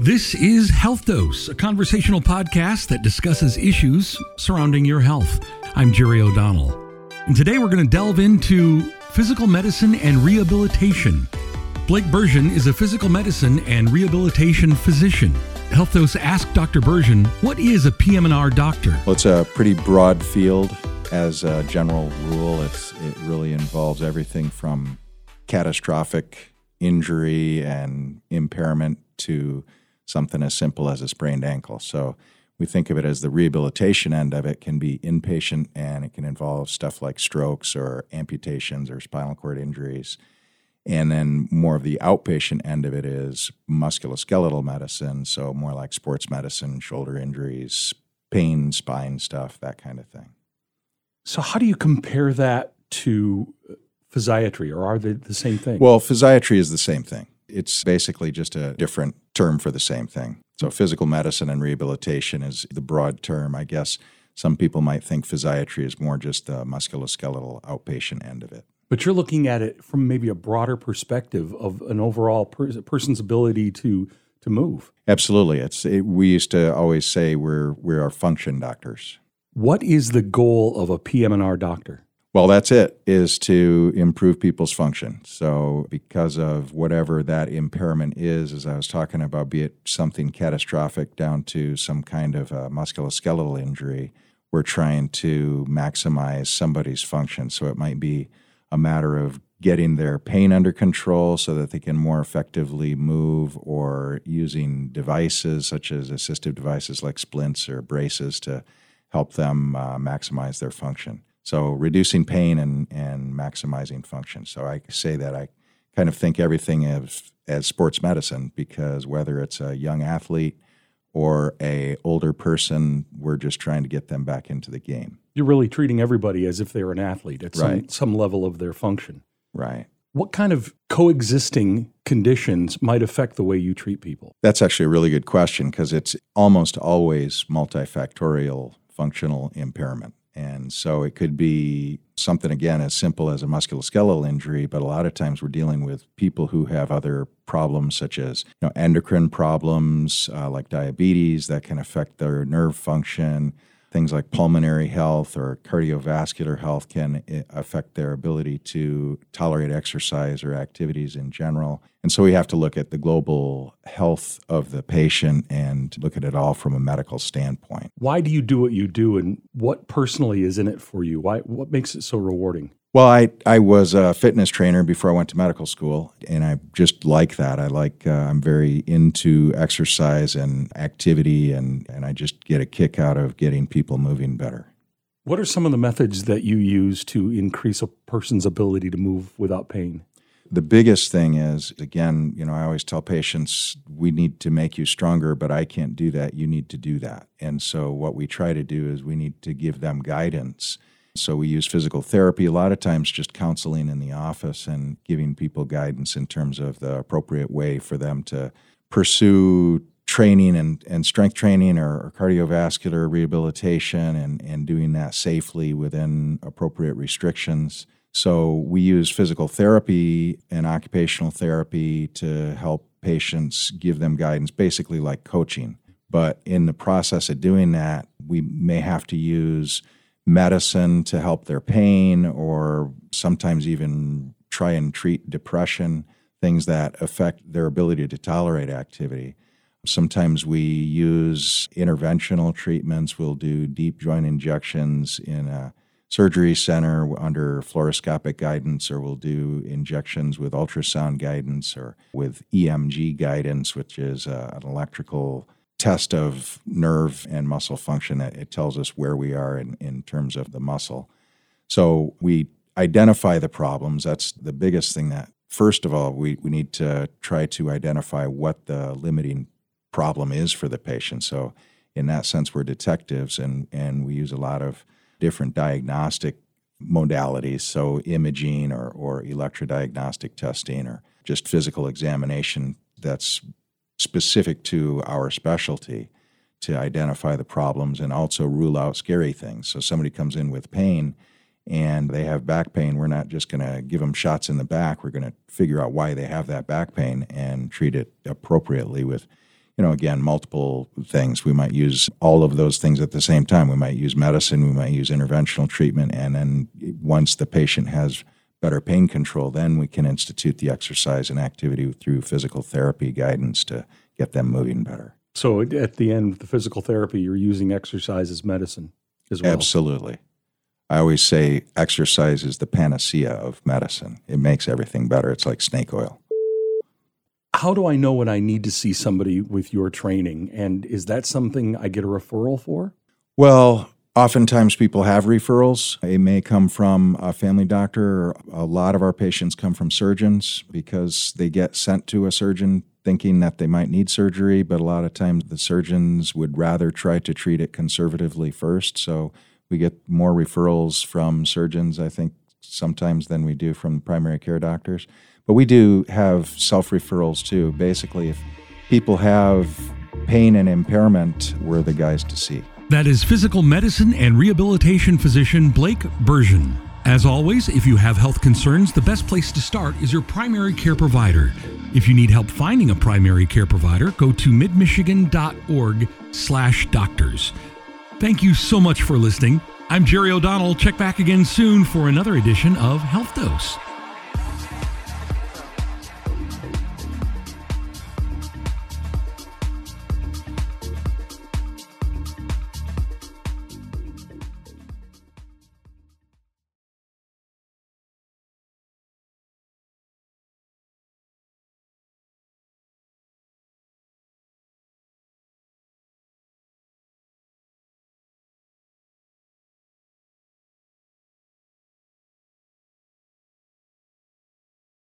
This is Health Dose, a conversational podcast that discusses issues surrounding your health. I'm Jerry O'Donnell. And today we're going to delve into physical medicine and rehabilitation. Blake Bergen is a physical medicine and rehabilitation physician. Health Dose asked Dr. Bergen, what is a PM&R doctor? Well, it's a pretty broad field. As a general rule, it's, it really involves everything from catastrophic injury and impairment to something as simple as a sprained ankle. So we think of it as the rehabilitation end of it can be inpatient and it can involve stuff like strokes or amputations or spinal cord injuries. And then more of the outpatient end of it is musculoskeletal medicine, so more like sports medicine, shoulder injuries, pain, spine stuff, that kind of thing. So, how do you compare that to uh, physiatry, or are they the same thing? Well, physiatry is the same thing. It's basically just a different term for the same thing. So, physical medicine and rehabilitation is the broad term. I guess some people might think physiatry is more just the musculoskeletal outpatient end of it. But you're looking at it from maybe a broader perspective of an overall per- person's ability to to move. Absolutely, it's it, we used to always say we're we're our function doctors. What is the goal of a PM&R doctor? Well, that's it, is to improve people's function. So, because of whatever that impairment is, as I was talking about, be it something catastrophic down to some kind of musculoskeletal injury, we're trying to maximize somebody's function. So, it might be a matter of getting their pain under control so that they can more effectively move or using devices such as assistive devices like splints or braces to help them uh, maximize their function. So reducing pain and, and maximizing function. So I say that I kind of think everything as, as sports medicine because whether it's a young athlete or a older person, we're just trying to get them back into the game. You're really treating everybody as if they're an athlete at right. some, some level of their function. Right. What kind of coexisting conditions might affect the way you treat people? That's actually a really good question because it's almost always multifactorial functional impairment. And so it could be something, again, as simple as a musculoskeletal injury, but a lot of times we're dealing with people who have other problems, such as you know, endocrine problems uh, like diabetes that can affect their nerve function. Things like pulmonary health or cardiovascular health can eh, affect their ability to tolerate exercise or activities in general. And so we have to look at the global health of the patient and look at it all from a medical standpoint. Why do you do what you do and what personally is in it for you? Why what makes it so rewarding? Well, I, I was a fitness trainer before I went to medical school, and I just like that. I like, uh, I'm very into exercise and activity, and, and I just get a kick out of getting people moving better. What are some of the methods that you use to increase a person's ability to move without pain? The biggest thing is, again, you know, I always tell patients, we need to make you stronger, but I can't do that. You need to do that. And so, what we try to do is we need to give them guidance so we use physical therapy, a lot of times just counseling in the office and giving people guidance in terms of the appropriate way for them to pursue training and, and strength training or, or cardiovascular rehabilitation and, and doing that safely within appropriate restrictions. So we use physical therapy and occupational therapy to help patients give them guidance, basically like coaching. But in the process of doing that, we may have to use medicine to help their pain or sometimes even try and treat depression, things that affect their ability to tolerate activity. Sometimes we use interventional treatments. We'll do deep joint injections in a surgery center under fluoroscopic guidance, or we'll do injections with ultrasound guidance or with EMG guidance, which is uh, an electrical test of nerve and muscle function. It tells us where we are in, in terms of the muscle. So we identify the problems. That's the biggest thing that, first of all, we, we need to try to identify what the limiting problem is for the patient. So, in that sense, we're detectives and, and we use a lot of different diagnostic modalities. So, imaging or, or electrodiagnostic testing or just physical examination that's specific to our specialty to identify the problems and also rule out scary things. So somebody comes in with pain and they have back pain, we're not just going to give them shots in the back. We're going to figure out why they have that back pain and treat it appropriately with you know, again, multiple things. We might use all of those things at the same time. We might use medicine, we might use interventional treatment, and then once the patient has better pain control, then we can institute the exercise and activity through physical therapy guidance to get them moving better. So at the end of the physical therapy, you're using exercise as medicine as well. Absolutely. I always say exercise is the panacea of medicine. It makes everything better. It's like snake oil. How do I know when I need to see somebody with your training? And is that something I get a referral for? Well, oftentimes people have referrals. It may come from a family doctor. A lot of our patients come from surgeons because they get sent to a surgeon thinking that they might need surgery, but a lot of times the surgeons would rather try to treat it conservatively first. So we get more referrals from surgeons, I think, sometimes than we do from primary care doctors. But we do have self referrals too. Basically, if people have pain and impairment, we're the guys to see. That is physical medicine and rehabilitation physician Blake Bergen. As always, if you have health concerns, the best place to start is your primary care provider. If you need help finding a primary care provider, go to midmichigan.org slash doctors. Thank you so much for listening. I'm Jerry O'Donnell. Check back again soon for another edition of Health Dose.